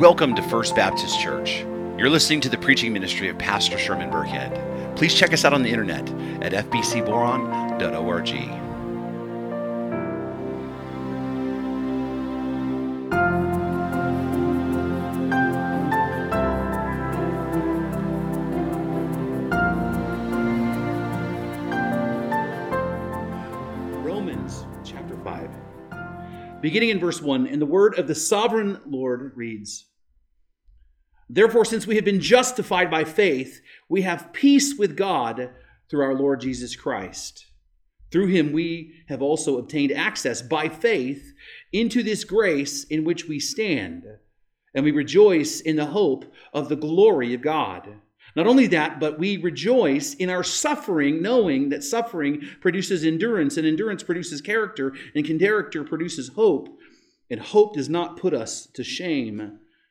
Welcome to First Baptist Church. You're listening to the preaching ministry of Pastor Sherman Burkhead. Please check us out on the internet at fbcboron.org. Romans chapter 5. Beginning in verse 1, and the word of the sovereign Lord reads Therefore, since we have been justified by faith, we have peace with God through our Lord Jesus Christ. Through him, we have also obtained access by faith into this grace in which we stand, and we rejoice in the hope of the glory of God. Not only that, but we rejoice in our suffering, knowing that suffering produces endurance, and endurance produces character, and character produces hope. And hope does not put us to shame,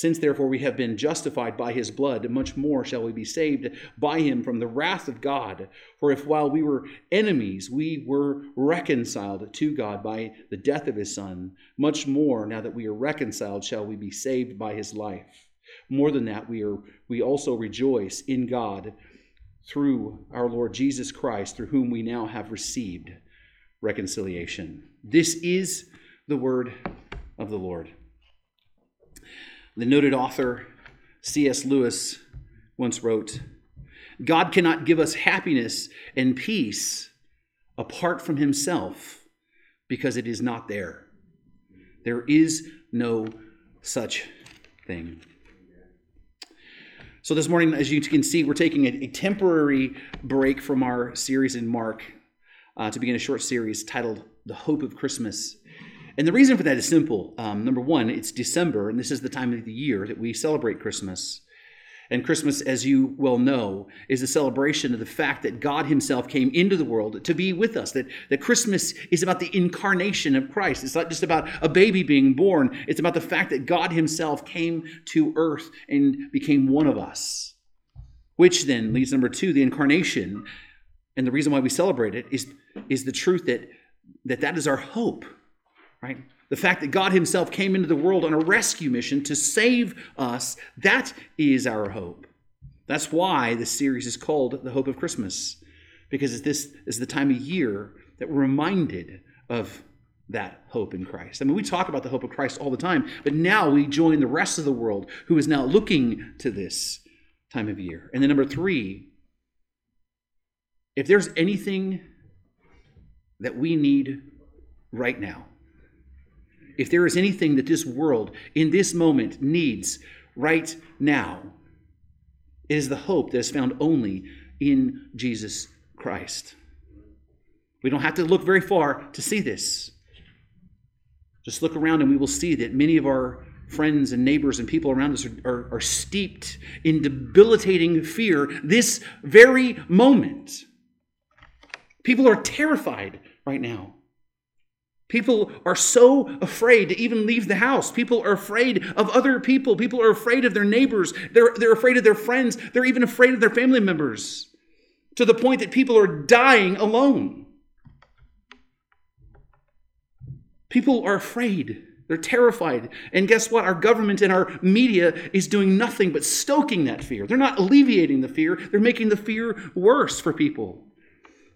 Since therefore we have been justified by his blood, much more shall we be saved by him from the wrath of God. For if while we were enemies, we were reconciled to God by the death of his Son, much more now that we are reconciled shall we be saved by his life. More than that, we, are, we also rejoice in God through our Lord Jesus Christ, through whom we now have received reconciliation. This is the word of the Lord. The noted author C.S. Lewis once wrote God cannot give us happiness and peace apart from himself because it is not there. There is no such thing. So, this morning, as you can see, we're taking a, temporary break from our series in Mark uh, to begin a short series titled The Hope of Christmas. And the reason for that is simple. Um, number one, it's December, and this is the time of the year that we celebrate Christmas. And Christmas, as you well know, is a celebration of the fact that God Himself came into the world to be with us. That, that Christmas is about the incarnation of Christ. It's not just about a baby being born, it's about the fact that God Himself came to earth and became one of us. Which then leads number two, the incarnation. And the reason why we celebrate it is, is the truth that, that that is our hope, right? The fact that God Himself came into the world on a rescue mission to save us, that is our hope. That's why this series is called The Hope of Christmas, because this is the time of year that we're reminded of that hope in Christ. I mean, we talk about the hope of Christ all the time, but now we join the rest of the world who is now looking to this time of year. And then, number three, if there's anything that we need right now, if there is anything that this world in this moment needs right now, it is the hope that is found only in Jesus Christ. We don't have to look very far to see this. Just look around and we will see that many of our friends and neighbors and people around us are, are, are steeped in debilitating fear this very moment. People are terrified right now. People are so afraid to even leave the house. People are afraid of other people. People are afraid of their neighbors. They're, they're afraid of their friends. They're even afraid of their family members to the point that people are dying alone. People are afraid. They're terrified. And guess what? Our government and our media is doing nothing but stoking that fear. They're not alleviating the fear, they're making the fear worse for people.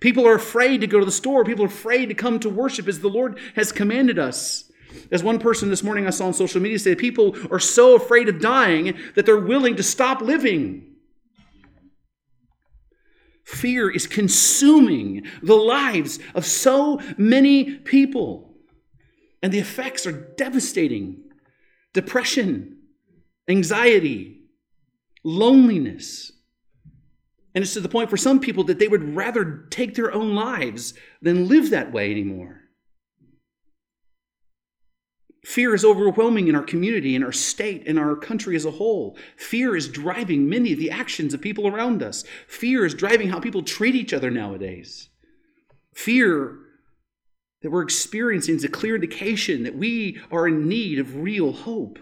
People are afraid to go to the store. People are afraid to come to worship as the Lord has commanded us. As one person this morning I saw on social media say, people are so afraid of dying that they're willing to stop living. Fear is consuming the lives of so many people, and the effects are devastating depression, anxiety, loneliness, and it's to the point for some people that they would rather take their own lives than live that way anymore. Fear is overwhelming in our community, in our state, in our country as a whole. Fear is driving many of the actions of people around us. Fear is driving how people treat each other nowadays. Fear that we're experiencing is a clear indication that we are in need of real hope.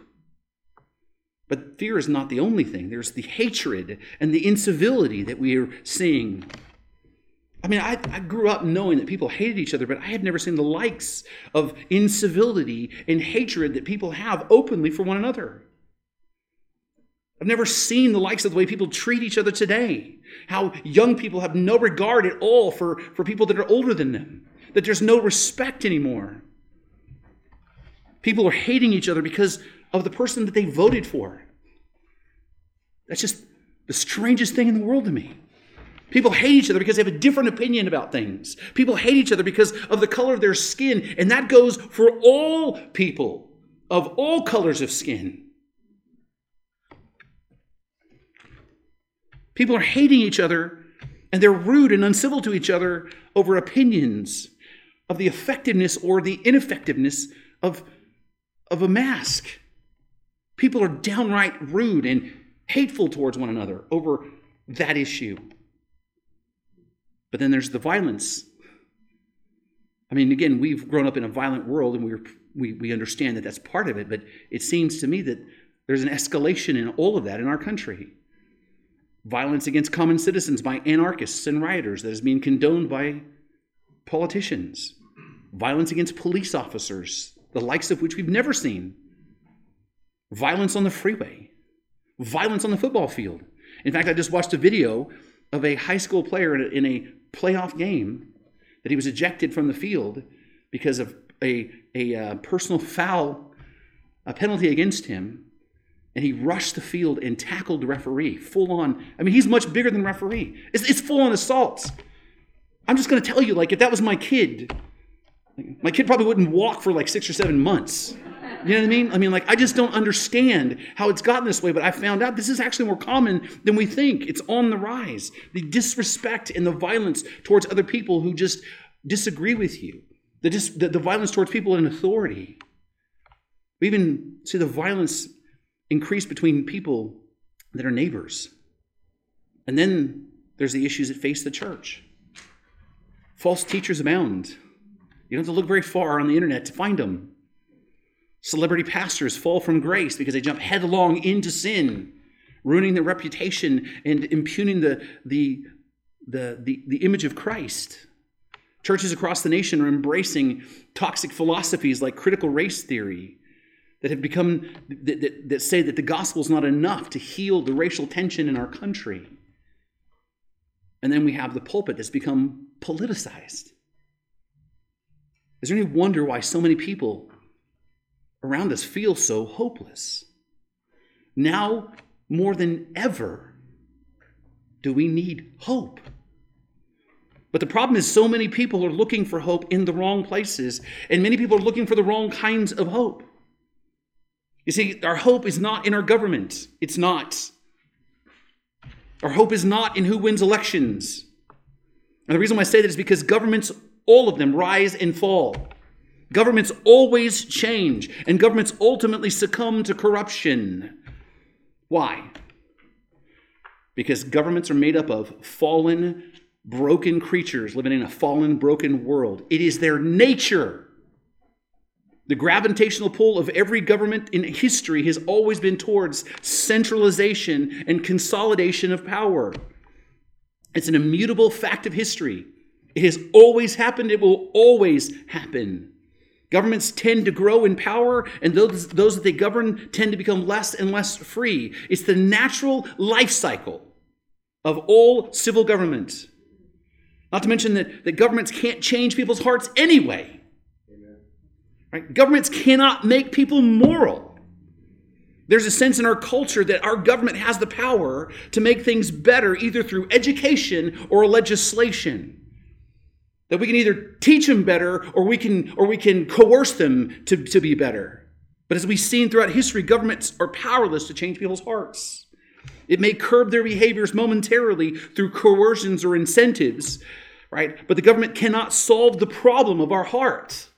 But fear is not the only thing. There's the hatred and the incivility that we are seeing I mean, I, I, grew up knowing that people hated each other, but I had never seen the likes of incivility and hatred that people have openly for one another. I've never seen the likes of the way people treat each other today. How young people have no regard at all for, for people that are older than them, that there's no respect anymore. People are hating each other because of the person that they voted for. That's just the strangest thing in the world to me. People hate each other because they have a different opinion about things. People hate each other because of the color of their skin, and that goes for all people of all colors of skin. People are hating each other and they're rude and uncivil to each other over opinions of the effectiveness or the ineffectiveness of, of a mask. People are downright rude and hateful towards one another over that issue. But then there's the violence. I mean, again, we've grown up in a violent world and we're, we, we understand that that's part of it, but it seems to me that there's an escalation in all of that in our country. Violence against common citizens by anarchists and rioters that is being condoned by politicians. Violence against police officers, the likes of which we've never seen. Violence on the freeway. Violence on the football field. In fact, I just watched a video of a high school player in a playoff game that he was ejected from the field because of a, a uh, personal foul, a penalty against him. And he rushed the field and tackled the referee full on. I mean, he's much bigger than referee. It's, it's full on assault. I'm just going to tell you, like, if that was my kid, my kid probably wouldn't walk for like six or seven months. You know what I mean? I mean, like, I just don't understand how it's gotten this way, but I found out this is actually more common than we think. It's on the rise. The disrespect and the violence towards other people who just disagree with you, the, dis- the, the violence towards people in authority. We even see the violence increase between people that are neighbors. And then there's the issues that face the church. False teachers abound. You don't have to look very far on the internet to find them. Celebrity pastors fall from grace because they jump headlong into sin, ruining their reputation and impugning the, the, the, the, the image of Christ. Churches across the nation are embracing toxic philosophies like critical race theory that have become, that, that, that say that the gospel is not enough to heal the racial tension in our country. And then we have the pulpit that's become politicized. Is there any wonder why so many people around us feel so hopeless. Now, more than ever, do we need hope. But the problem is, so many people are looking for hope in the wrong places, and many people are looking for the wrong kinds of hope. You see, our hope is not in our government. It's not. Our hope is not in who wins elections. And the reason why I say that is because governments, all of them, rise and fall. Governments always change, and governments ultimately succumb to corruption. Why? Because governments are made up of fallen, broken creatures living in a fallen, broken world. It is their nature. The gravitational pull of every government in history has always been towards centralization and consolidation of power. It's an immutable fact of history. It has always happened, it will always happen. Governments tend to grow in power, and those, those that they govern tend to become less and less free. It's the natural life cycle of all civil government. Not to mention that, that governments can't change people's hearts anyway. Right? Governments cannot make people moral. There's a sense in our culture that our government has the power to make things better either through education or legislation that we can either teach them better or we can or we can coerce them to, to be better but as we've seen throughout history governments are powerless to change people's hearts it may curb their behaviors momentarily through coercions or incentives right but the government cannot solve the problem of our heart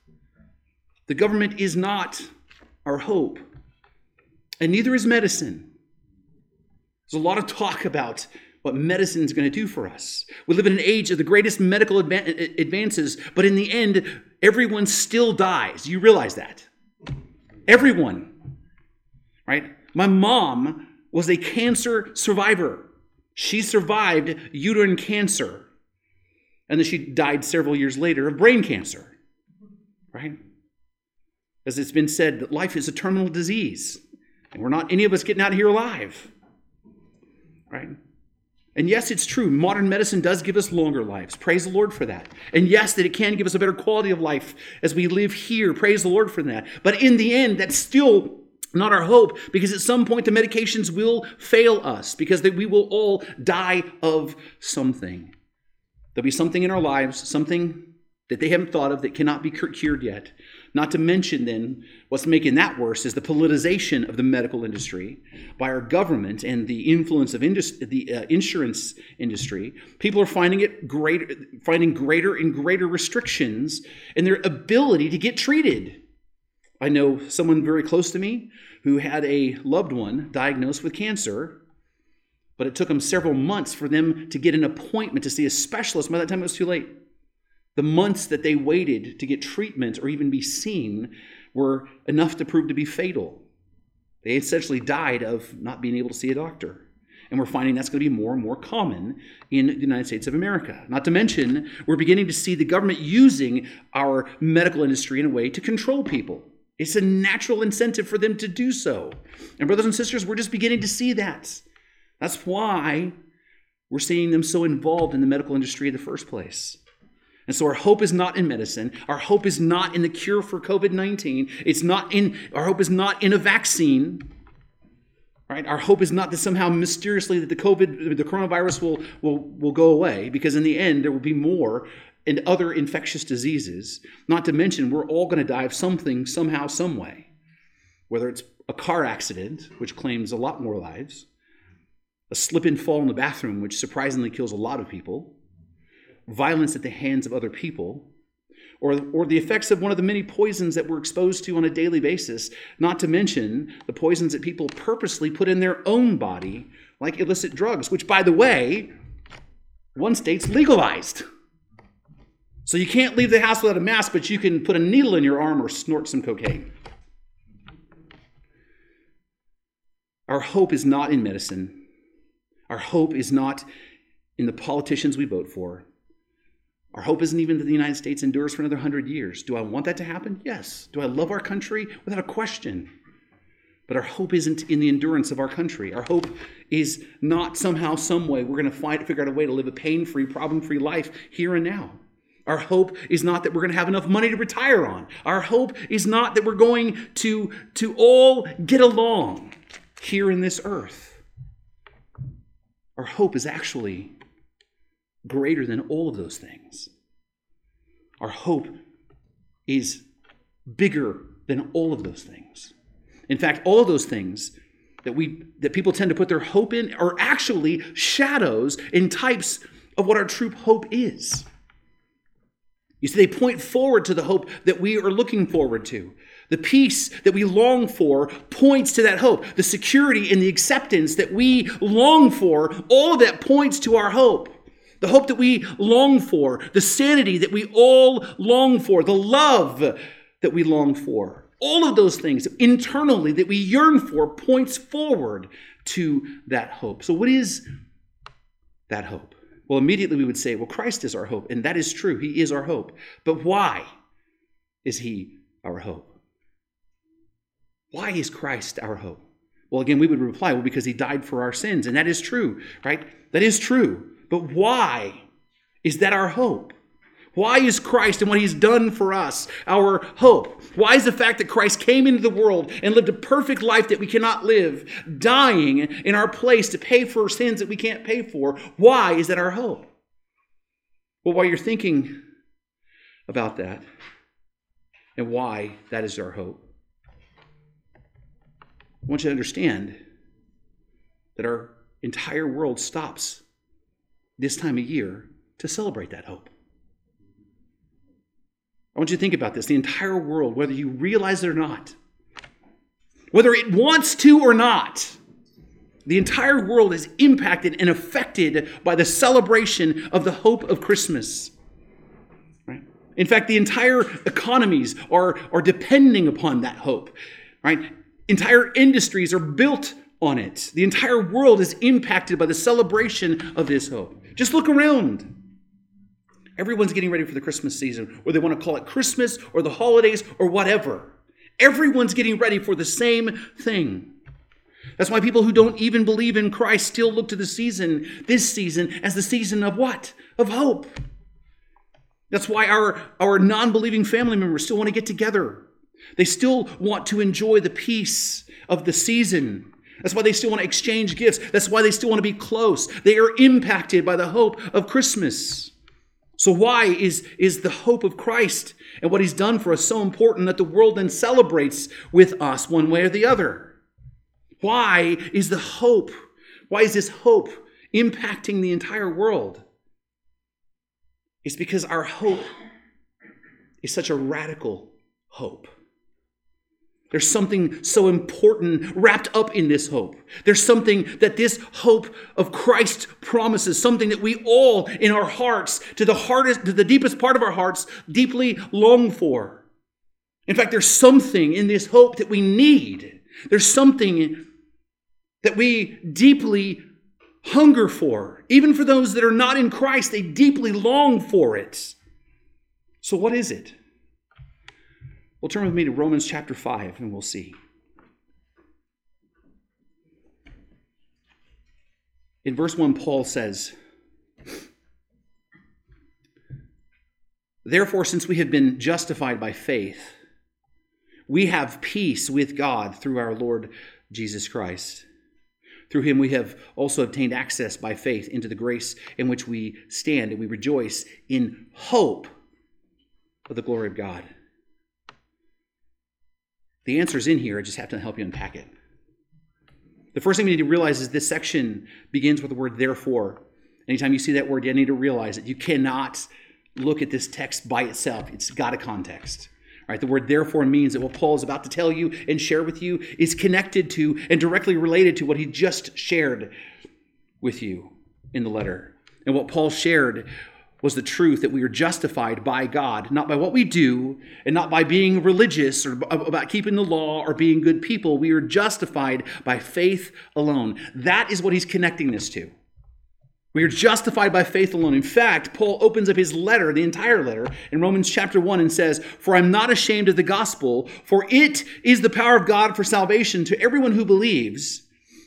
the government is not our hope. And neither is medicine. There's a lot of talk about what medicine is going to do for us. We live in an age of the greatest medical advances, but in the end, everyone still dies. You realize that? Everyone. Right? My mom was a cancer survivor. She survived uterine cancer. And then she died several years later of brain cancer. Right? As it's been said, that life is a terminal disease. And we're not any of us getting out of here alive. Right? And yes, it's true. Modern medicine does give us longer lives. Praise the Lord for that. And yes, that it can give us a better quality of life as we live here. Praise the Lord for that. But in the end, that's still not our hope because at some point the medications will fail us because that we will all die of something. There'll be something in our lives, something that they haven't thought of that cannot be cured yet. Not to mention, then, what's making that worse is the politicization of the medical industry by our government and the influence of indus- the uh, insurance industry. People are finding it greater, finding greater and greater restrictions in their ability to get treated. I know someone very close to me who had a loved one diagnosed with cancer, but it took them several months for them to get an appointment to see a specialist. By that time, it was too late. The months that they waited to get treatment or even be seen were enough to prove to be fatal. They essentially died of not being able to see a doctor. And we're finding that's going to be more and more common in the United States of America. Not to mention, we're beginning to see the government using our medical industry in a way to control people. It's a natural incentive for them to do so. And, brothers and sisters, we're just beginning to see that. That's why we're seeing them so involved in the medical industry in the first place. And so our hope is not in medicine. Our hope is not in the cure for COVID-19. It's not in our hope is not in a vaccine. Right? Our hope is not that somehow mysteriously that the COVID the coronavirus will will will go away because in the end there will be more and other infectious diseases. Not to mention we're all going to die of something somehow some way. Whether it's a car accident which claims a lot more lives, a slip and fall in the bathroom which surprisingly kills a lot of people, violence at the hands of other people, or, or the effects of one of the many poisons that we're exposed to on a daily basis, not to mention the poisons that people purposely put in their own body, like illicit drugs, which, by the way, one state's legalized. So you can't leave the house without a mask, but you can put a needle in your arm or snort some cocaine. Our hope is not in medicine. Our hope is not in the politicians we vote for. Our hope isn't even that the United States endures for another hundred years. Do I want that to happen? Yes. Do I love our country? Without a question. But our hope isn't in the endurance of our country. Our hope is not somehow, some way, we're going to find, figure out a way to live a pain free, problem free life here and now. Our hope is not that we're going to have enough money to retire on. Our hope is not that we're going to, to all get along here in this earth. Our hope is actually greater than all of those things. Our hope is bigger than all of those things. In fact, all of those things that we that people tend to put their hope in are actually shadows and types of what our true hope is. You see, they point forward to the hope that we are looking forward to. The peace that we long for points to that hope. The security and the acceptance that we long for, all of that points to our hope the hope that we long for, the sanity that we all long for, the love that we long for. All of those things internally that we yearn for points forward to that hope. So, what is that hope? Well, immediately we would say, well, Christ is our hope. And that is true. He is our hope. But why is He our hope? Why is Christ our hope? Well, again, we would reply, well, because He died for our sins. And that is true, right? That is true. But why is that our hope? Why is Christ and what he's done for us our hope? Why is the fact that Christ came into the world and lived a perfect life that we cannot live, dying in our place to pay for sins that we can't pay for? Why is that our hope? Well, while you're thinking about that and why that is our hope, I want you to understand that our entire world stops this time of year to celebrate that hope. I want you to think about this. The entire world, whether you realize it or not, whether it wants to or not. The entire world is impacted and affected by the celebration of the hope of Christmas. Right? In fact, the entire economies are, are depending upon that hope. Right? Entire industries are built on it. The entire world is impacted by the celebration of this hope. Just look around. Everyone's getting ready for the Christmas season, or they want to call it Christmas or the holidays or whatever. Everyone's getting ready for the same thing. That's why people who don't even believe in Christ still look to the season, this season, as the season of what? Of hope. That's why our, our non believing family members still want to get together. They still want to enjoy the peace of the season. That's why they still want to exchange gifts. That's why they still want to be close. They are impacted by the hope of Christmas. So, why is, is the hope of Christ and what he's done for us so important that the world then celebrates with us one way or the other? Why is the hope, why is this hope impacting the entire world? It's because our hope is such a radical hope. There's something so important wrapped up in this hope. There's something that this hope of Christ promises, something that we all in our hearts, to the hardest, to the deepest part of our hearts, deeply long for. In fact, there's something in this hope that we need. There's something that we deeply hunger for. Even for those that are not in Christ, they deeply long for it. So, what is it? Well, turn with me to Romans chapter 5 and we'll see. In verse 1, Paul says, Therefore, since we have been justified by faith, we have peace with God through our Lord Jesus Christ. Through him we have also obtained access by faith into the grace in which we stand, and we rejoice in hope of the glory of God. The answer is in here. I just have to help you unpack it. The first thing we need to realize is this section begins with the word therefore. Anytime you see that word, you need to realize that you cannot look at this text by itself. It's got a context. Right? The word therefore means that what Paul is about to tell you and share with you is connected to and directly related to what he just shared with you in the letter. And what Paul shared was the truth that we are justified by God, not by what we do and not by being religious or about keeping the law or being good people. We are justified by faith alone. That is what he's connecting this to. We are justified by faith alone. In fact, Paul opens up his letter, the entire letter, in Romans chapter 1 and says, For I'm not ashamed of the gospel, for it is the power of God for salvation to everyone who believes,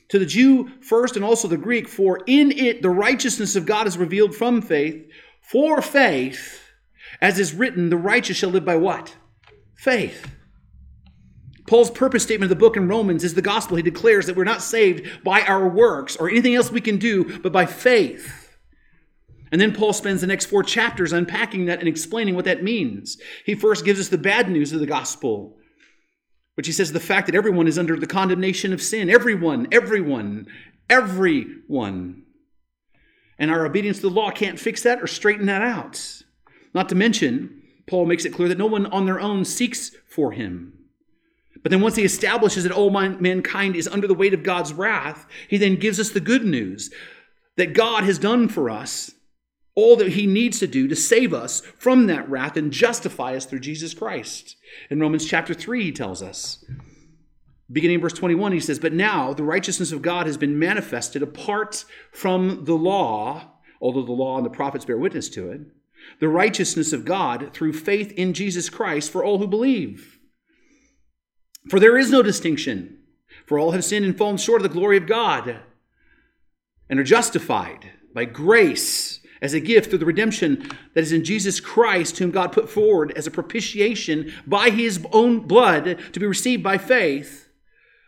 to the Jew first and also the Greek, for in it the righteousness of God is revealed from faith, for faith, as is written, the righteous shall live by what? Faith. Paul's purpose statement of the book in Romans is the gospel. He declares that we're not saved by our works or anything else we can do, but by faith. And then Paul spends the next four chapters unpacking that and explaining what that means. He first gives us the bad news of the gospel, which he says the fact that everyone is under the condemnation of sin. Everyone, everyone, everyone. And our obedience to the law can't fix that or straighten that out. Not to mention, Paul makes it clear that no one on their own seeks for him. But then once he establishes that all mankind is under the weight of God's wrath, he then gives us the good news that God has done for us all that he needs to do to save us from that wrath and justify us through Jesus Christ. In Romans chapter 3, he tells us, beginning in verse 21, he says, But now the righteousness of God has been manifested apart from the law, although the law and the prophets bear witness to it, the righteousness of God through faith in Jesus Christ for all who believe. For there is no distinction, for all have sinned and fallen short of the glory of God, and are justified by grace as a gift through the redemption that is in Jesus Christ, whom God put forward as a propitiation by his own blood to be received by faith.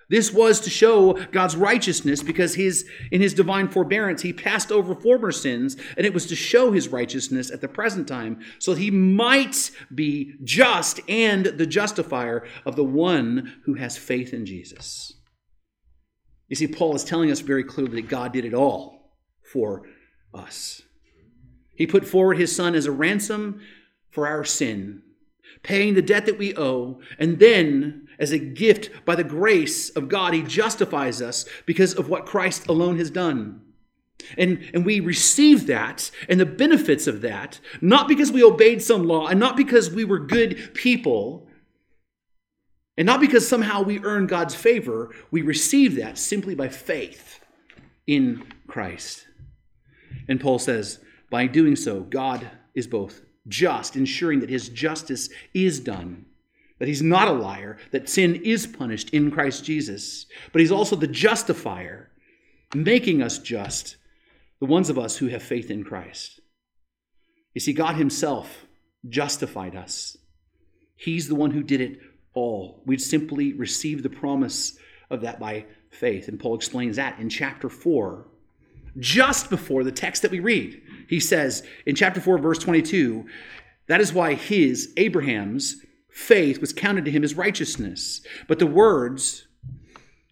This was to show God's righteousness because his, in his divine forbearance he passed over former sins, and it was to show his righteousness at the present time so he might be just and the justifier of the one who has faith in Jesus. You see, Paul is telling us very clearly that God did it all for us. He put forward his son as a ransom for our sin, paying the debt that we owe, and then as a gift by the grace of God. He justifies us because of what Christ alone has done. And, and we receive that and the benefits of that, not because we obeyed some law and not because we were good people, and not because somehow we earn God's favor. We receive that simply by faith in Christ. And Paul says, by doing so, God is both just, ensuring that his justice is done, that he's not a liar, that sin is punished in Christ Jesus, but he's also the justifier, making us just the ones of us who have faith in Christ. You see, God Himself justified us. He's the one who did it all. We simply receive the promise of that by faith. And Paul explains that in chapter 4, just before the text that we read. He says in chapter 4, verse 22, that is why his, Abraham's, faith was counted to him as righteousness. But the words,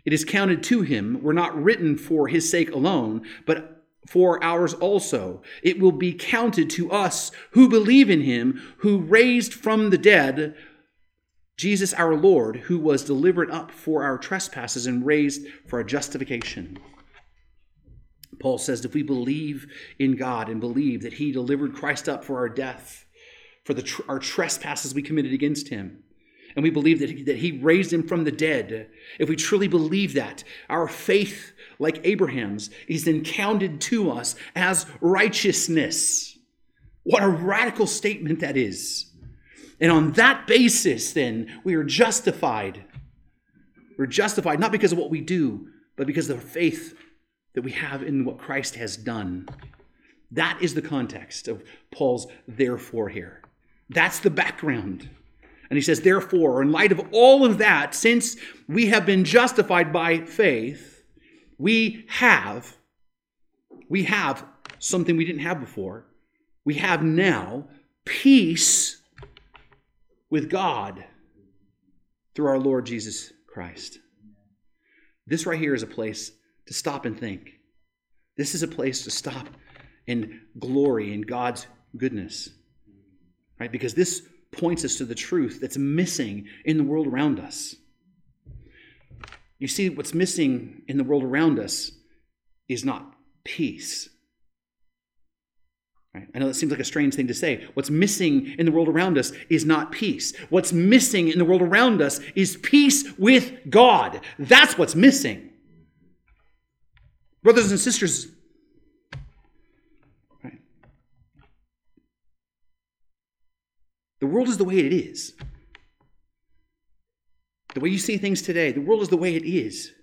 it is counted to him, were not written for his sake alone, but for ours also. It will be counted to us who believe in him, who raised from the dead Jesus our Lord, who was delivered up for our trespasses and raised for our justification. Paul says if we believe in God and believe that he delivered Christ up for our death, for the, our trespasses we committed against him, and we believe that he, that he raised him from the dead, if we truly believe that, our faith like Abraham's, is then counted to us as righteousness. What a radical statement that is. And on that basis, then, we are justified. We're justified not because of what we do, but because of the faith that we have in what Christ has done. That is the context of Paul's therefore here. That's the background. And he says, therefore, in light of all of that, since we have been justified by faith, we have we have something we didn't have before. We have now peace with God through our Lord Jesus Christ. This right here is a place to stop and think. This is a place to stop and glory in God's goodness. Right? Because this points us to the truth that's missing in the world around us. You see, what's missing in the world around us is not peace. I know that seems like a strange thing to say. What's missing in the world around us is not peace. What's missing in the world around us is peace with God. That's what's missing. Brothers and sisters, the world is the way it is the way you see things today, the world is the way it is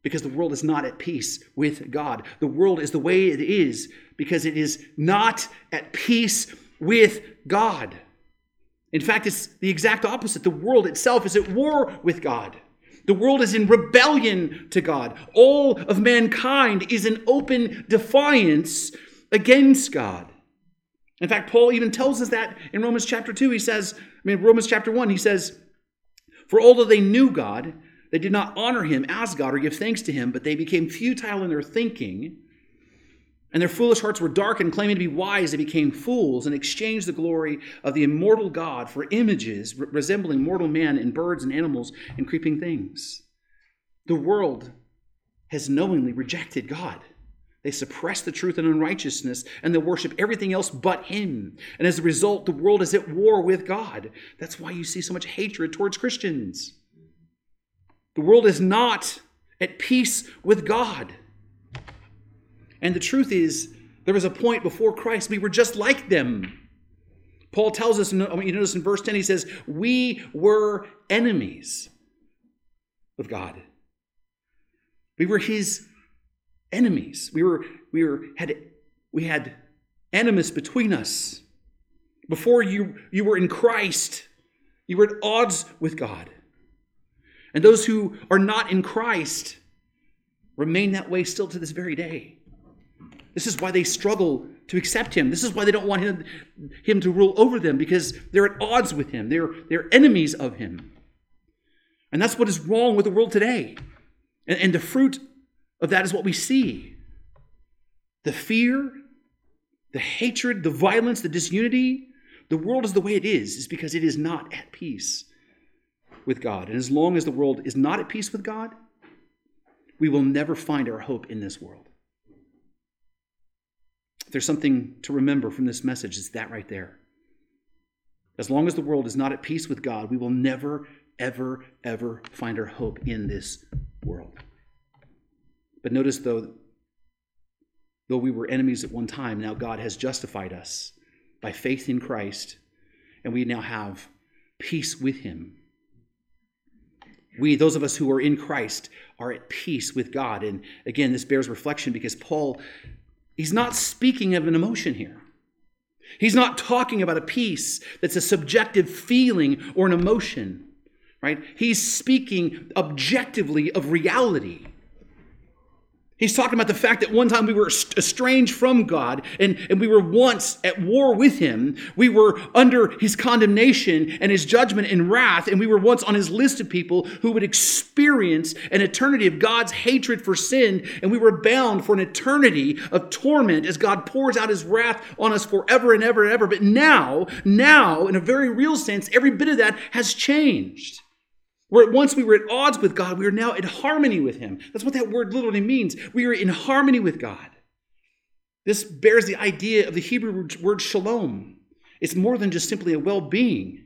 because the world is not at peace with God. The world is the way it is because it is not at peace with God. In fact, it's the exact opposite. The world itself is at war with God. The world is in rebellion to God. All of mankind is in open defiance against God. In fact, Paul even tells us that in Romans chapter 2. He says, I mean, Romans chapter 1, he says, for although they knew God, they did not honor him as God or give thanks to him, but they became futile in their thinking. And their foolish hearts were darkened, claiming to be wise, they became fools and exchanged the glory of the immortal God for images resembling mortal man and birds and animals and creeping things. The world has knowingly rejected God. They suppress the truth and unrighteousness, and they worship everything else but Him. And as a result, the world is at war with God. That's why you see so much hatred towards Christians. The world is not at peace with God. And the truth is, there was a point before Christ, we were just like them. Paul tells us, you notice in verse 10, he says, We were enemies of God. We were his enemies. We were, we were, had, we had animus between us. Before you, you were in Christ, you were at odds with God. And those who are not in Christ remain that way still to this very day. This is why they struggle to accept him. This is why they don't want him, him to rule over them because they're at odds with him. They're, they're enemies of him. And that's what is wrong with the world today. And, and the fruit of that is what we see the fear, the hatred, the violence, the disunity. The world is the way it is, is because it is not at peace with God. And as long as the world is not at peace with God, we will never find our hope in this world. If there's something to remember from this message, it's that right there. As long as the world is not at peace with God, we will never, ever, ever find our hope in this world. But notice, though, though we were enemies at one time, now God has justified us by faith in Christ, and we now have peace with Him. We, those of us who are in Christ, are at peace with God. And again, this bears reflection because Paul, he's not speaking of an emotion here. He's not talking about a peace that's a subjective feeling or an emotion, right? He's speaking objectively of reality. He's talking about the fact that one time we were estranged from God and, and we were once at war with Him. We were under His condemnation and His judgment and wrath, and we were once on His list of people who would experience an eternity of God's hatred for sin, and we were bound for an eternity of torment as God pours out His wrath on us forever and ever and ever. But now, now, in a very real sense, every bit of that has changed. Where once we were at odds with God, we are now in harmony with Him. That's what that word literally means. We are in harmony with God. This bears the idea of the Hebrew word shalom. It's more than just simply a well being.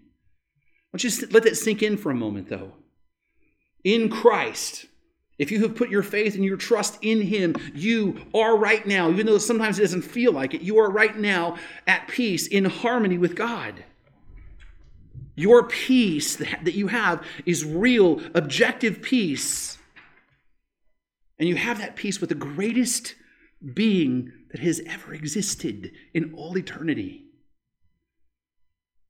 Why don't you let that sink in for a moment, though? In Christ, if you have put your faith and your trust in Him, you are right now, even though sometimes it doesn't feel like it, you are right now at peace, in harmony with God. Your peace that you have is real, objective peace. And you have that peace with the greatest being that has ever existed in all eternity.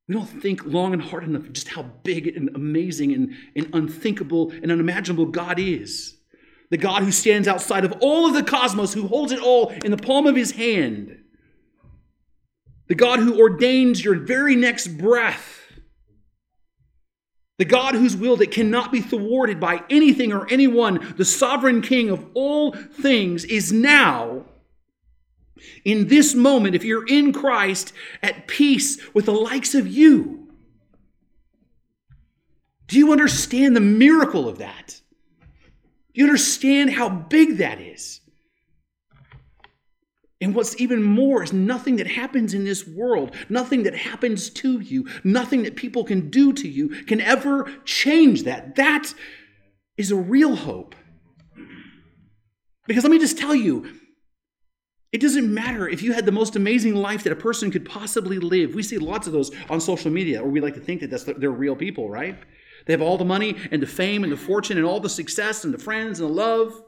We don't think long and hard enough just how big and amazing and, and unthinkable and unimaginable God is. The God who stands outside of all of the cosmos, who holds it all in the palm of his hand. The God who ordains your very next breath the God whose will that cannot be thwarted by anything or anyone, the sovereign king of all things, is now, in this moment, if you're in Christ, at peace with the likes of you. Do you understand the miracle of that? Do you understand how big that is? And what's even more is nothing that happens in this world, nothing that happens to you, nothing that people can do to you can ever change that. That is a real hope. Because let me just tell you, it doesn't matter if you had the most amazing life that a person could possibly live. We see lots of those on social media, or we like to think that that's they're real people, right? They have all the money and the fame and the fortune and all the success and the friends and the love.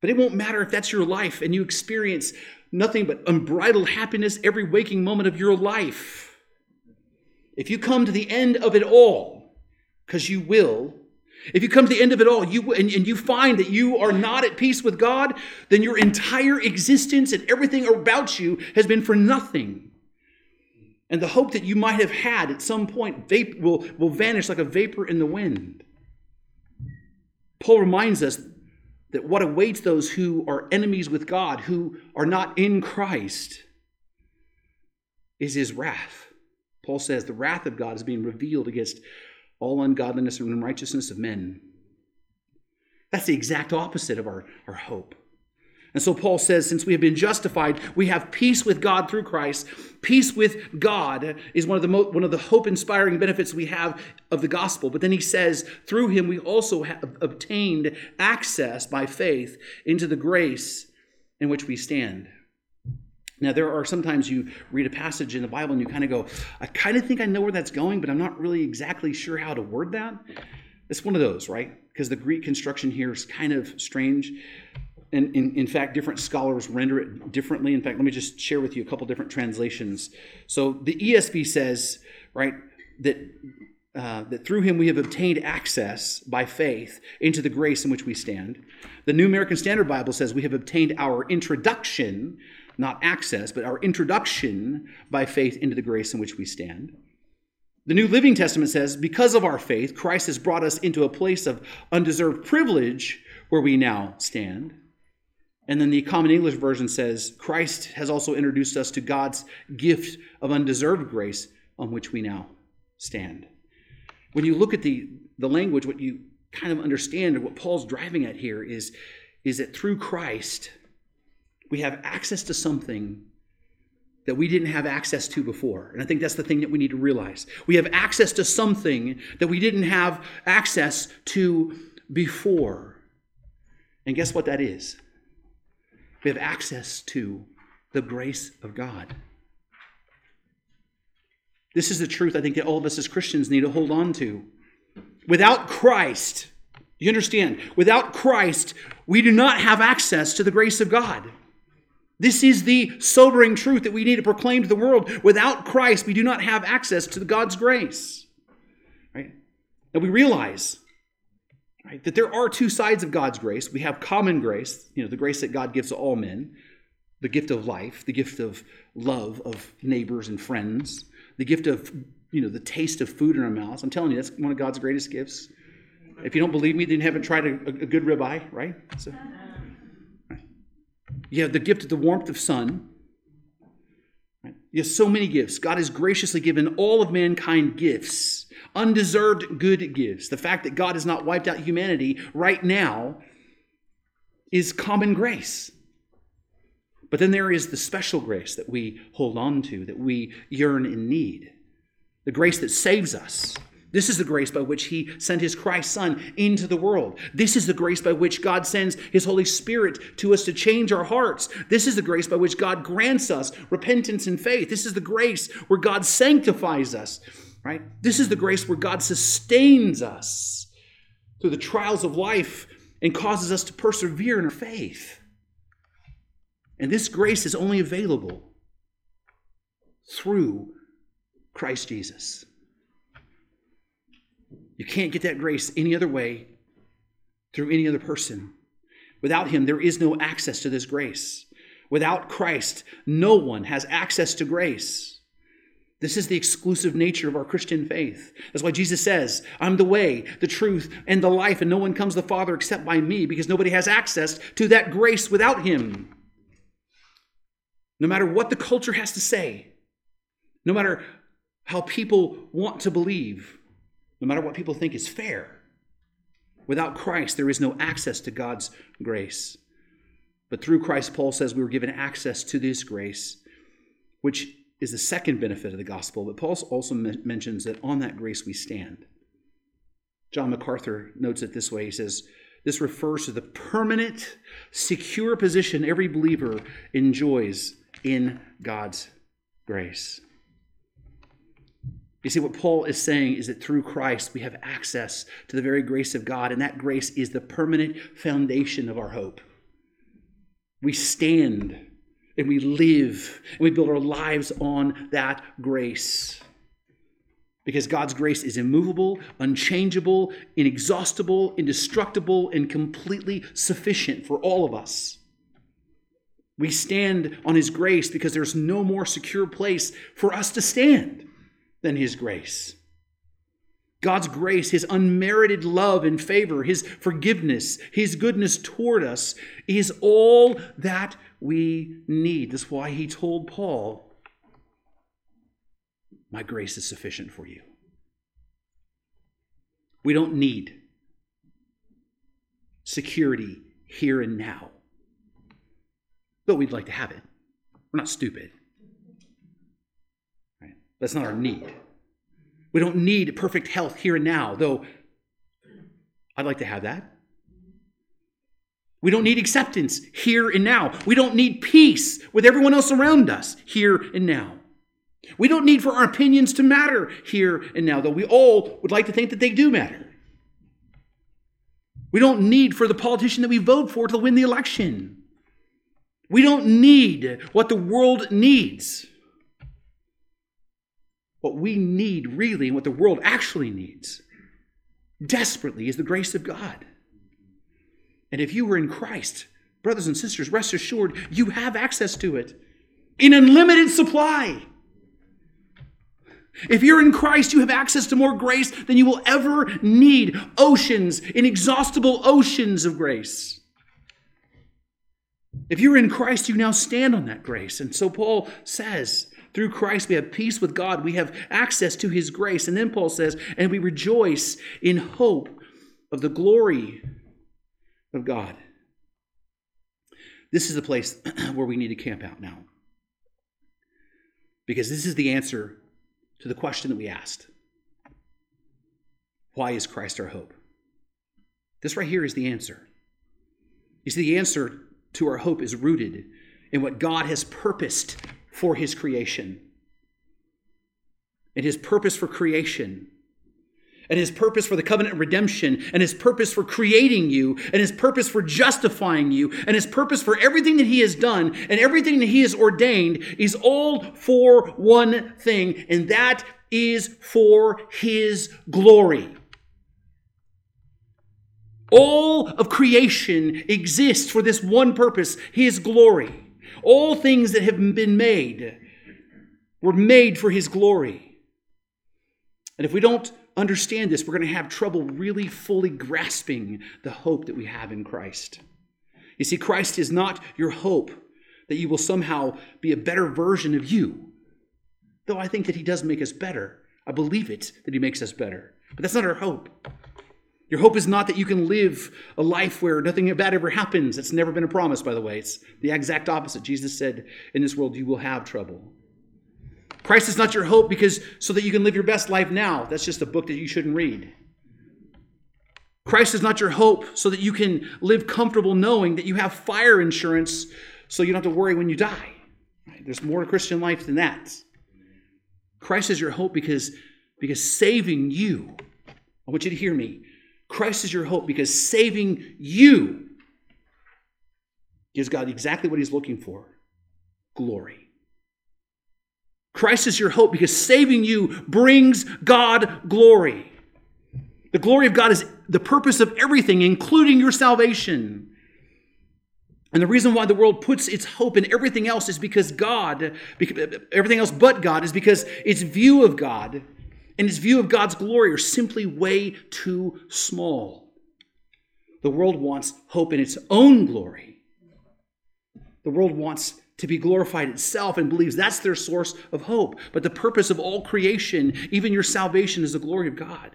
But it won't matter if that's your life and you experience nothing but unbridled happiness every waking moment of your life. If you come to the end of it all, because you will, if you come to the end of it all you, and, and you find that you are not at peace with God, then your entire existence and everything about you has been for nothing. And the hope that you might have had at some point vape, will, will vanish like a vapor in the wind. Paul reminds us that what awaits those who are enemies with God, who are not in Christ, is his wrath. Paul says the wrath of God is being revealed against all ungodliness and unrighteousness of men. That's the exact opposite of our, our hope. And so Paul says, since we have been justified, we have peace with God through Christ. Peace with God is one of the mo- one of the hope-inspiring benefits we have of the gospel. But then he says, through him we also have obtained access by faith into the grace in which we stand. Now, there are sometimes you read a passage in the Bible and you kind of go, I kind of think I know where that's going, but I'm not really exactly sure how to word that. It's one of those, right? Because the Greek construction here is kind of strange and in, in fact, different scholars render it differently. In fact, let me just share with you a couple different translations. So the ESV says, right, that uh, that through him we have obtained access by faith into the grace in which we stand. The New American Standard Bible says we have obtained our introduction, not access, but our introduction by faith into the grace in which we stand. The New Living Testament says, because of our faith, Christ has brought us into a place of undeserved privilege where we now stand. And then the Common English Version says, Christ has also introduced us to God's gift of undeserved grace on which we now stand. when you look at the, the language, what you kind of understand what Paul's driving at here is, is that through Christ, we have access to something that we didn't have access to before. And I think that's the thing that we need to realize. We have access to something that we didn't have access to before. And guess what that is? We have access to the grace of God. This is the truth I think that all of us as Christians need to hold on to. Without Christ, you understand, without Christ, we do not have access to the grace of God. This is the sobering truth that we need to proclaim to the world. Without Christ, we do not have access to God's grace. Right? And we realize right, that there are two sides of God's grace. We have common grace, you know, the grace that God gives to all men, the gift of life, the gift of love of neighbors and friends, the gift of, you know, the taste of food in our mouths. I'm telling you, that's one of God's greatest gifts. If you don't believe me, then you haven't tried a, a good ribeye, right? So, you have the gift of the warmth of sun. Have so many gifts. God has graciously given all of mankind gifts, undeserved good gifts. The fact that God has not wiped out humanity right now is common grace. But then there is the special grace that we hold on to, that we yearn and need. The grace that saves us, this is the grace by which He sent His Christ Son into the world. This is the grace by which God sends His Holy Spirit to us to change our hearts. This is the grace by which God grants us repentance and faith. This is the grace where God sanctifies us, right? This is the grace where God sustains us through the trials of life and causes us to persevere in our faith. And this grace is only available through Christ Jesus. You can't get that grace any other way through any other person. Without him, there is no access to this grace. Without Christ, no one has access to grace. This is the exclusive nature of our Christian faith. That's why Jesus says, I'm the way, the truth, and the life, and no one comes to the Father except by me, because nobody has access to that grace without him. No matter what the culture has to say, no matter how people want to believe, no matter what people think is fair. Without Christ, there is no access to God's grace. But through Christ, Paul says we were given access to this grace, which is the second benefit of the gospel. But Paul also mentions that on that grace we stand. John MacArthur notes it this way he says, This refers to the permanent, secure position every believer enjoys in God's grace. You see, what Paul is saying is that through Christ we have access to the very grace of God, and that grace is the permanent foundation of our hope. We stand and we live and we build our lives on that grace. Because God's grace is immovable, unchangeable, inexhaustible, indestructible, and completely sufficient for all of us. We stand on His grace because there's no more secure place for us to stand than His grace. God's grace, His unmerited love and favor, His forgiveness, His goodness toward us is all that we need. That's why He told Paul, My grace is sufficient for you. We don't need security here and now, though we'd like to have it. We're not stupid. That's not our need. We don't need perfect health here and now, though I'd like to have that. We don't need acceptance here and now. We don't need peace with everyone else around us here and now. We don't need for our opinions to matter here and now, though we all would like to think that they do matter. We don't need for the politician that we vote for to win the election. We don't need what the world needs. What we need really and what the world actually needs desperately is the grace of God. And if you were in Christ, brothers and sisters, rest assured you have access to it in unlimited supply. If you're in Christ, you have access to more grace than you will ever need. Oceans, inexhaustible oceans of grace. If you're in Christ, you now stand on that grace. And so Paul says, Through Christ, we have peace with God. We have access to his grace. And then Paul says, and we rejoice in hope of the glory of God. This is the place where we need to camp out now. Because this is the answer to the question that we asked Why is Christ our hope? This right here is the answer. You see, the answer to our hope is rooted in what God has purposed for his creation. And his purpose for creation, and his purpose for the covenant redemption, and his purpose for creating you, and his purpose for justifying you, and his purpose for everything that he has done and everything that he has ordained is all for one thing, and that is for his glory. All of creation exists for this one purpose His glory. All things that have been made were made for His glory. And if we don't understand this, we're going to have trouble really fully grasping the hope that we have in Christ. You see, Christ is not your hope that you will somehow be a better version of you. Though I think that He does make us better. I believe it that He makes us better. But that's not our hope. Your hope is not that you can live a life where nothing bad ever happens. It's never been a promise, by the way. It's the exact opposite. Jesus said, In this world, you will have trouble. Christ is not your hope because so that you can live your best life now. That's just a book that you shouldn't read. Christ is not your hope so that you can live comfortable knowing that you have fire insurance so you don't have to worry when you die. There's more to Christian life than that. Christ is your hope because, because saving you, I want you to hear me, Christ is your hope because saving you gives God exactly what he's looking for glory. Christ is your hope because saving you brings God glory. The glory of God is the purpose of everything, including your salvation. And the reason why the world puts its hope in everything else is because God, everything else but God, is because its view of God and his view of God's glory are simply way too small. The world wants hope in its own glory. The world wants to be glorified itself and believes that's their source of hope. But the purpose of all creation, even your salvation, is the glory of God.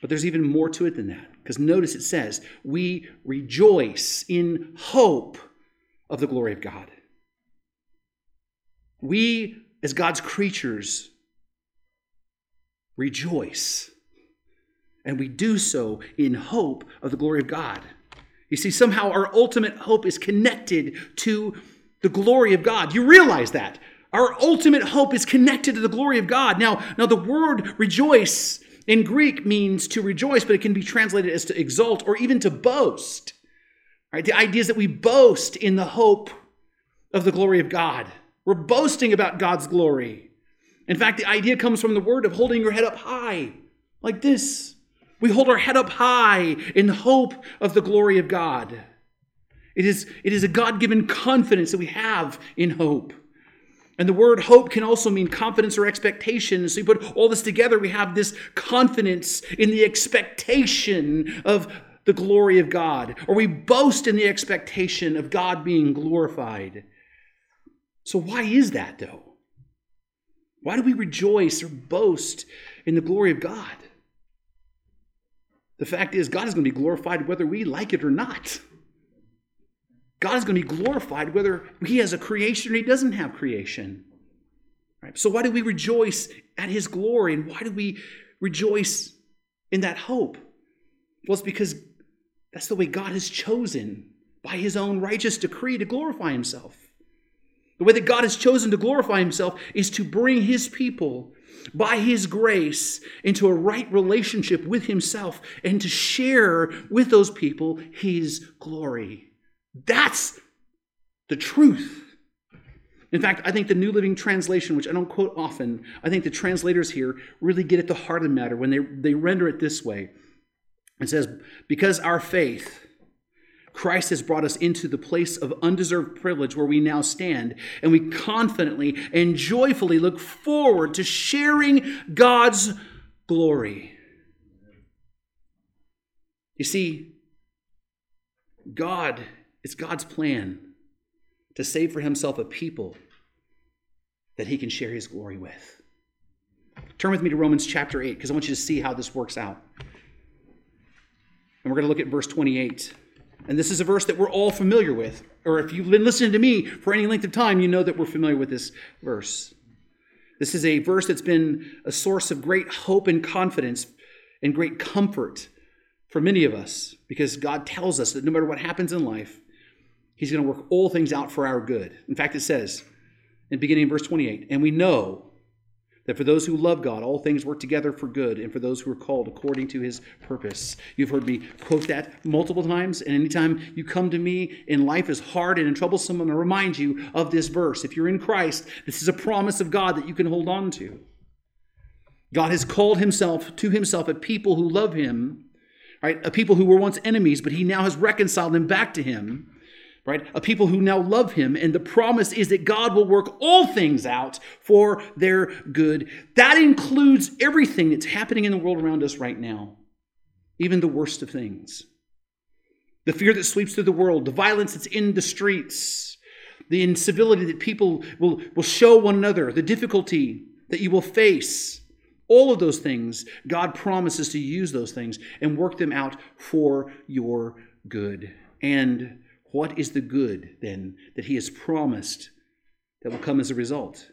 But there's even more to it than that. Because notice it says, we rejoice in hope of the glory of God. We, as God's creatures, rejoice. And we do so in hope of the glory of God. You see, somehow our ultimate hope is connected to the glory of God. You realize that. Our ultimate hope is connected to the glory of God. Now, now the word rejoice in Greek means to rejoice, but it can be translated as to exult or even to boast. Right? The idea is that we boast in the hope of the glory of God. We're boasting about God's glory. In fact, the idea comes from the word of holding your head up high, like this. We hold our head up high in hope of the glory of God. It is, it is a God given confidence that we have in hope. And the word hope can also mean confidence or expectation. So you put all this together, we have this confidence in the expectation of the glory of God, or we boast in the expectation of God being glorified. So, why is that though? Why do we rejoice or boast in the glory of God? The fact is, God is going to be glorified whether we like it or not. God is going to be glorified whether He has a creation or He doesn't have creation. Right? So, why do we rejoice at His glory? And why do we rejoice in that hope? Well, it's because that's the way God has chosen by His own righteous decree to glorify Himself. The way that God has chosen to glorify himself is to bring his people by his grace into a right relationship with himself and to share with those people his glory. That's the truth. In fact, I think the New Living Translation, which I don't quote often, I think the translators here really get at the heart of the matter when they, they render it this way. It says, Because our faith, Christ has brought us into the place of undeserved privilege where we now stand, and we confidently and joyfully look forward to sharing God's glory. You see, God, it's God's plan to save for himself a people that he can share his glory with. Turn with me to Romans chapter 8 because I want you to see how this works out. And we're going to look at verse 28. And this is a verse that we're all familiar with. Or if you've been listening to me for any length of time, you know that we're familiar with this verse. This is a verse that's been a source of great hope and confidence and great comfort for many of us because God tells us that no matter what happens in life, He's going to work all things out for our good. In fact, it says in beginning in verse 28, and we know that for those who love God, all things work together for good, and for those who are called according to his purpose. You've heard me quote that multiple times, and anytime you come to me and life is hard and troublesome, I'm going to remind you of this verse. If you're in Christ, this is a promise of God that you can hold on to. God has called himself to himself a people who love him, right? A people who were once enemies, but he now has reconciled them back to him right? A people who now love him. And the promise is that God will work all things out for their good. That includes everything that's happening in the world around us right now, even the worst of things. The fear that sweeps through the world, the violence that's in the streets, the incivility that people will, will show one another, the difficulty that you will face. All of those things, God promises to use those things and work them out for your good. And what is the good, then, that he has promised that will come as a result?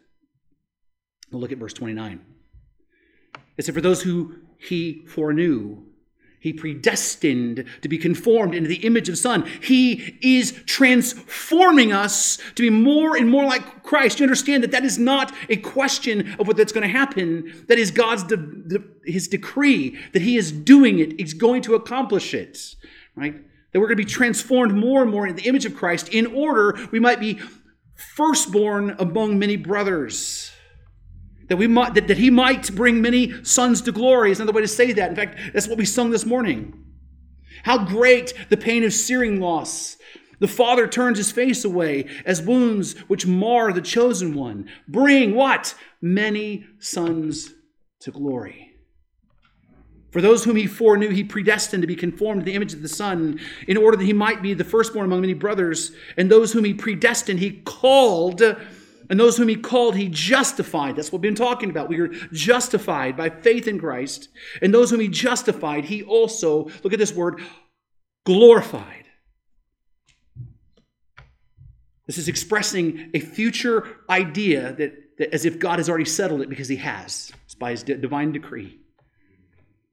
We'll look at verse 29. It said, For those who he foreknew, he predestined to be conformed into the image of Son. He is transforming us to be more and more like Christ. You understand that that is not a question of what that's going to happen. That is God's de- de- his decree that he is doing it. He's going to accomplish it, right? That we're going to be transformed more and more in the image of Christ in order we might be firstborn among many brothers. That, we might, that, that he might bring many sons to glory is another way to say that. In fact, that's what we sung this morning. How great the pain of searing loss. The father turns his face away as wounds which mar the chosen one. Bring what? Many sons to glory. For those whom he foreknew, he predestined to be conformed to the image of the Son, in order that he might be the firstborn among many brothers. And those whom he predestined, he called. And those whom he called, he justified. That's what we've been talking about. We are justified by faith in Christ. And those whom he justified, he also, look at this word, glorified. This is expressing a future idea that, that as if God has already settled it because he has. It's by his divine decree.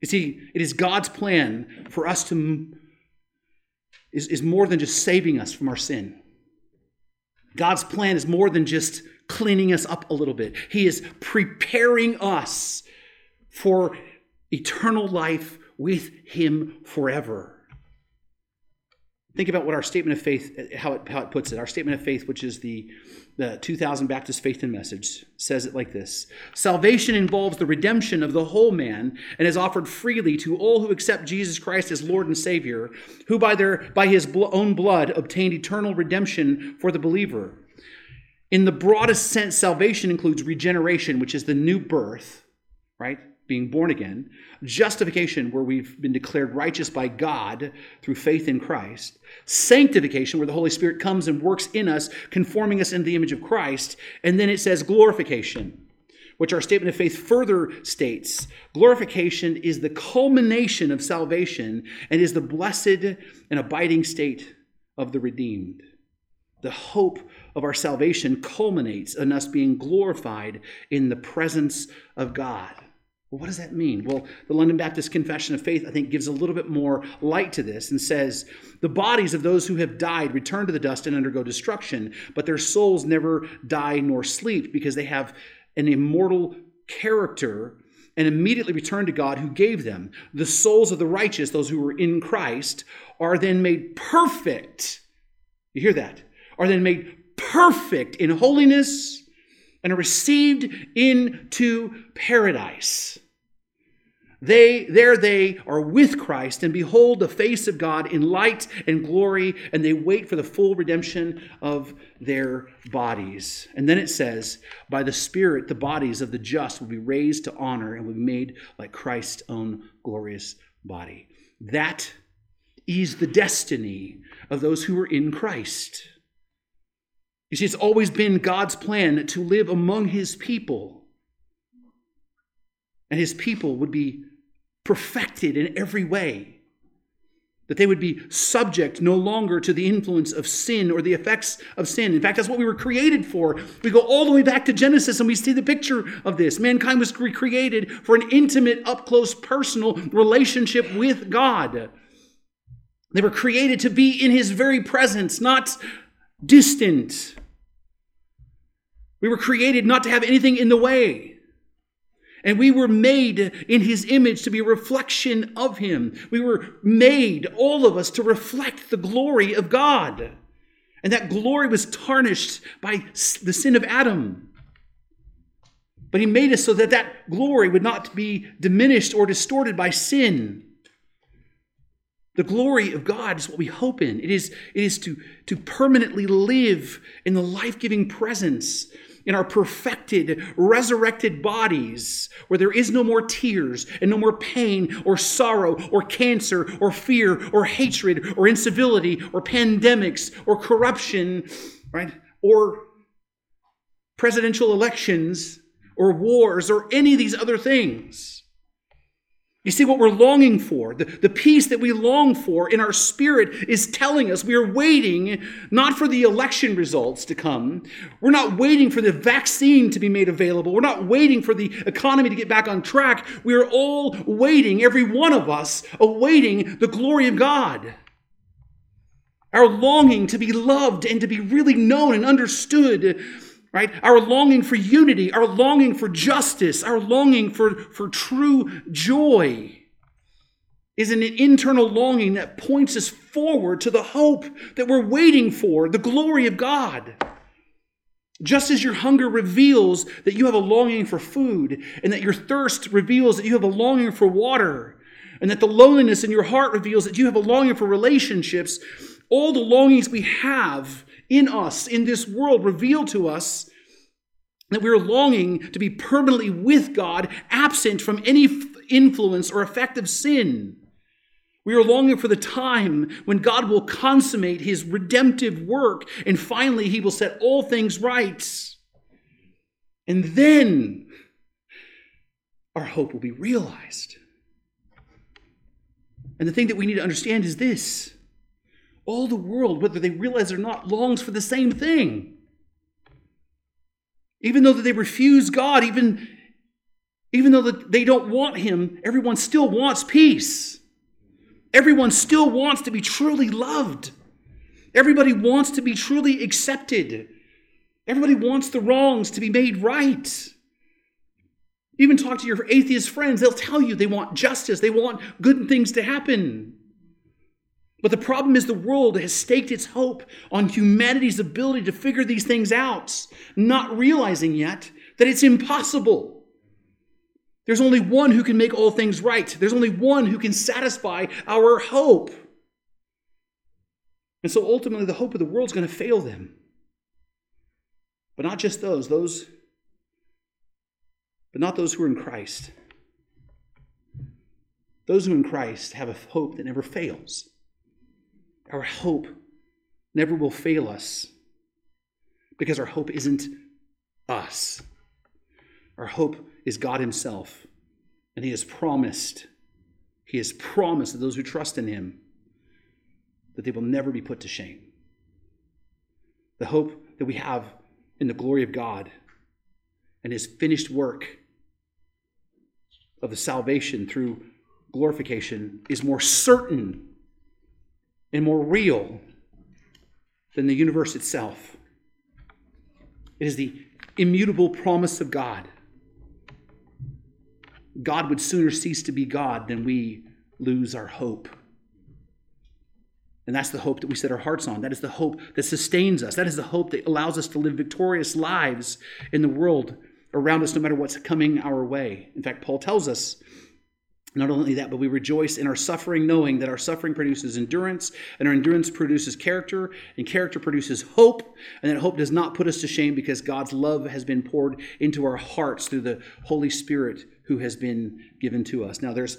You see, it is God's plan for us to is, is more than just saving us from our sin. God's plan is more than just cleaning us up a little bit. He is preparing us for eternal life with Him forever. Think about what our statement of faith, how it, how it puts it. Our statement of faith, which is the, the 2000 Baptist Faith and Message, says it like this Salvation involves the redemption of the whole man and is offered freely to all who accept Jesus Christ as Lord and Savior, who by, their, by his own blood obtained eternal redemption for the believer. In the broadest sense, salvation includes regeneration, which is the new birth, right? Being born again, justification, where we've been declared righteous by God through faith in Christ, sanctification, where the Holy Spirit comes and works in us, conforming us into the image of Christ, and then it says glorification, which our statement of faith further states. Glorification is the culmination of salvation and is the blessed and abiding state of the redeemed. The hope of our salvation culminates in us being glorified in the presence of God. Well, what does that mean? Well, the London Baptist Confession of Faith, I think, gives a little bit more light to this and says the bodies of those who have died return to the dust and undergo destruction, but their souls never die nor sleep because they have an immortal character and immediately return to God who gave them. The souls of the righteous, those who were in Christ, are then made perfect. You hear that? Are then made perfect in holiness and are received into paradise. They, there they are with Christ and behold the face of God in light and glory, and they wait for the full redemption of their bodies. And then it says, By the Spirit, the bodies of the just will be raised to honor and will be made like Christ's own glorious body. That is the destiny of those who are in Christ. You see, it's always been God's plan to live among his people. And his people would be perfected in every way. That they would be subject no longer to the influence of sin or the effects of sin. In fact, that's what we were created for. We go all the way back to Genesis and we see the picture of this. Mankind was created for an intimate, up close, personal relationship with God. They were created to be in his very presence, not distant. We were created not to have anything in the way. And we were made in his image to be a reflection of him. We were made, all of us, to reflect the glory of God. And that glory was tarnished by the sin of Adam. But he made us so that that glory would not be diminished or distorted by sin. The glory of God is what we hope in. It is, it is to, to permanently live in the life giving presence in our perfected, resurrected bodies, where there is no more tears and no more pain or sorrow or cancer or fear or hatred or incivility or pandemics or corruption, right? Or presidential elections or wars or any of these other things. You see, what we're longing for, the, the peace that we long for in our spirit is telling us we are waiting not for the election results to come. We're not waiting for the vaccine to be made available. We're not waiting for the economy to get back on track. We are all waiting, every one of us, awaiting the glory of God. Our longing to be loved and to be really known and understood right? Our longing for unity, our longing for justice, our longing for, for true joy is an internal longing that points us forward to the hope that we're waiting for, the glory of God. Just as your hunger reveals that you have a longing for food, and that your thirst reveals that you have a longing for water, and that the loneliness in your heart reveals that you have a longing for relationships, all the longings we have in us, in this world, reveal to us that we are longing to be permanently with God, absent from any influence or effect of sin. We are longing for the time when God will consummate his redemptive work and finally he will set all things right. And then our hope will be realized. And the thing that we need to understand is this all the world, whether they realize it or not, longs for the same thing. Even though they refuse God, even, even though they don't want Him, everyone still wants peace. Everyone still wants to be truly loved. Everybody wants to be truly accepted. Everybody wants the wrongs to be made right. Even talk to your atheist friends, they'll tell you they want justice, they want good things to happen. But the problem is the world has staked its hope on humanity's ability to figure these things out, not realizing yet that it's impossible. There's only one who can make all things right. There's only one who can satisfy our hope. And so ultimately, the hope of the world is going to fail them. But not just those, those, but not those who are in Christ. Those who are in Christ have a hope that never fails. Our hope never will fail us because our hope isn't us. Our hope is God Himself. And He has promised, He has promised that those who trust in Him that they will never be put to shame. The hope that we have in the glory of God and His finished work of the salvation through glorification is more certain and more real than the universe itself. It is the immutable promise of God. God would sooner cease to be God than we lose our hope. And that's the hope that we set our hearts on. That is the hope that sustains us. That is the hope that allows us to live victorious lives in the world around us, no matter what's coming our way. In fact, Paul tells us not only that, but we rejoice in our suffering, knowing that our suffering produces endurance, and our endurance produces character, and character produces hope, and that hope does not put us to shame because God's love has been poured into our hearts through the Holy Spirit who has been given to us. Now, there's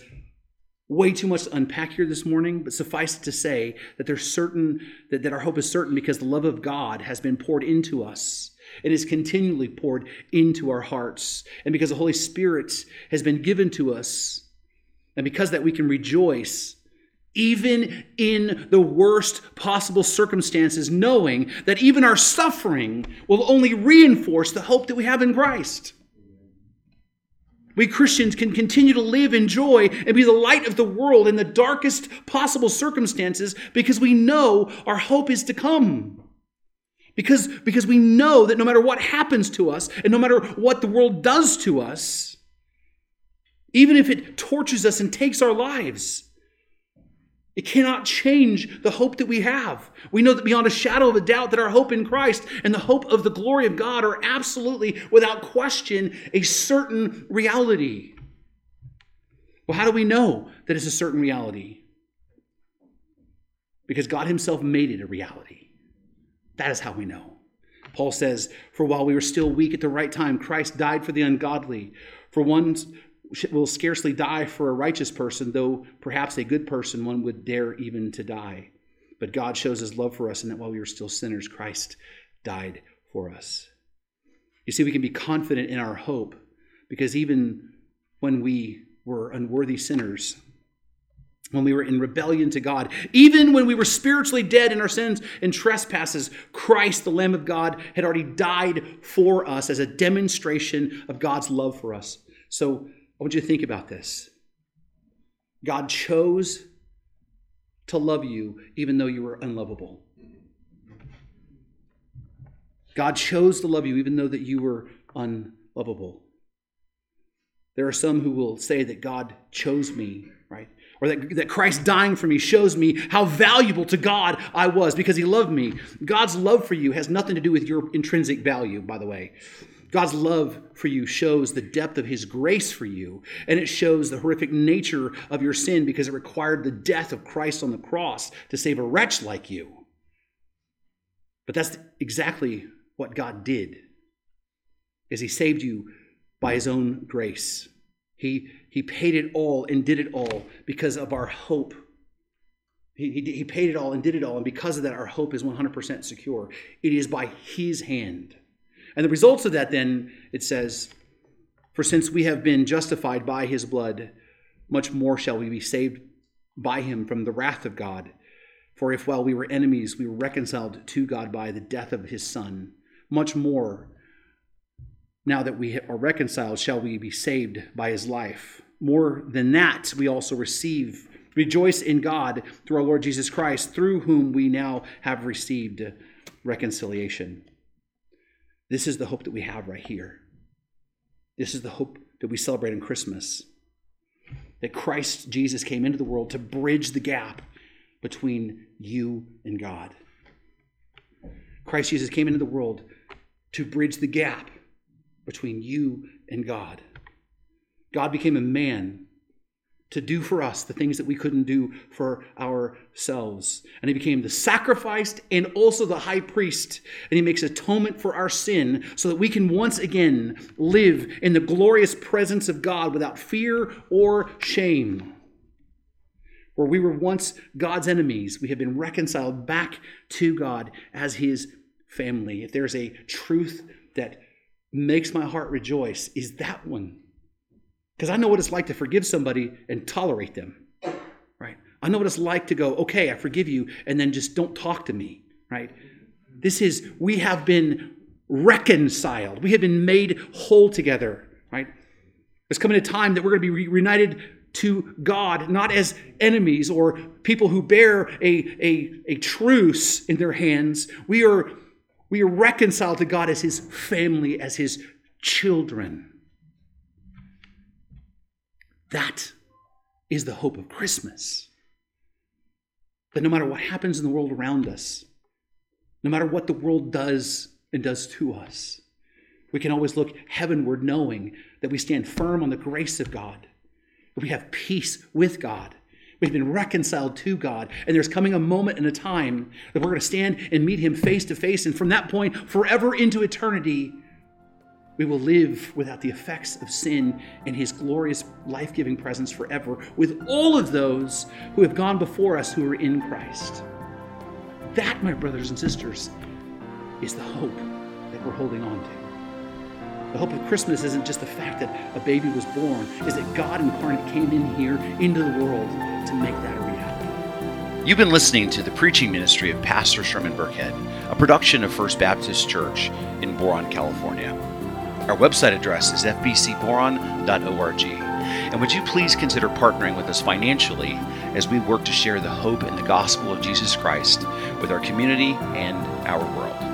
way too much to unpack here this morning, but suffice it to say that there's certain that, that our hope is certain because the love of God has been poured into us. It is continually poured into our hearts. And because the Holy Spirit has been given to us, and because that we can rejoice even in the worst possible circumstances, knowing that even our suffering will only reinforce the hope that we have in Christ. We Christians can continue to live in joy and be the light of the world in the darkest possible circumstances because we know our hope is to come. Because, because we know that no matter what happens to us and no matter what the world does to us, even if it tortures us and takes our lives, it cannot change the hope that we have. We know that beyond a shadow of a doubt that our hope in Christ and the hope of the glory of God are absolutely, without question, a certain reality. Well, how do we know that it's a certain reality? Because God Himself made it a reality. That is how we know. Paul says, For while we were still weak at the right time, Christ died for the ungodly. For one will scarcely die for a righteous person, though perhaps a good person one would dare even to die. But God shows his love for us in that while we were still sinners, Christ died for us. You see, we can be confident in our hope because even when we were unworthy sinners, when we were in rebellion to God, even when we were spiritually dead in our sins and trespasses, Christ, the Lamb of God, had already died for us as a demonstration of God's love for us. So I want you to think about this. God chose to love you even though you were unlovable. God chose to love you even though that you were unlovable. There are some who will say that God chose me, right? Or that, that Christ dying for me shows me how valuable to God I was because he loved me. God's love for you has nothing to do with your intrinsic value, by the way. God's love for you shows the depth of his grace for you, and it shows the horrific nature of your sin because it required the death of Christ on the cross to save a wretch like you. But that's exactly what God did. Is he saved you by his own grace. He, he paid it all and did it all because of our hope. He, he, he paid it all and did it all, and because of that, our hope is 100% secure. It is by his hand. And the results of that, then, it says, For since we have been justified by his blood, much more shall we be saved by him from the wrath of God. For if while we were enemies, we were reconciled to God by the death of his Son, much more, now that we are reconciled, shall we be saved by his life. More than that, we also receive, rejoice in God through our Lord Jesus Christ, through whom we now have received reconciliation. This is the hope that we have right here. This is the hope that we celebrate in Christmas. That Christ Jesus came into the world to bridge the gap between you and God. Christ Jesus came into the world to bridge the gap between you and God. God became a man to do for us the things that we couldn't do for ourselves. And he became the sacrificed and also the high priest. And he makes atonement for our sin so that we can once again live in the glorious presence of God without fear or shame. Where we were once God's enemies, we have been reconciled back to God as his family. If there's a truth that makes my heart rejoice, is that one because I know what it's like to forgive somebody and tolerate them, right? I know what it's like to go, okay, I forgive you, and then just don't talk to me, right? This is, we have been reconciled. We have been made whole together, right? There's coming a time that we're going to be reunited to God, not as enemies or people who bear a, a, a truce in their hands. We are, we are reconciled to God as His family, as His children. That is the hope of Christmas. That no matter what happens in the world around us, no matter what the world does and does to us, we can always look heavenward knowing that we stand firm on the grace of God, that we have peace with God. We've been reconciled to God, and there's coming a moment and a time that we're going to stand and meet Him face to face, and from that point, forever into eternity, We will live without the effects of sin in his glorious life giving presence forever with all of those who have gone before us who are in Christ. That, my brothers and sisters, is the hope that we're holding on to. The hope of Christmas isn't just the fact that a baby was born, is that God incarnate came in here into the world to make that a reality. You've been listening to the preaching ministry of Pastor Sherman Burkhead, a production of First Baptist Church in Boron, California. Our website address is fbcboron.org. And would you please consider partnering with us financially as we work to share the hope and the gospel of Jesus Christ with our community and our world?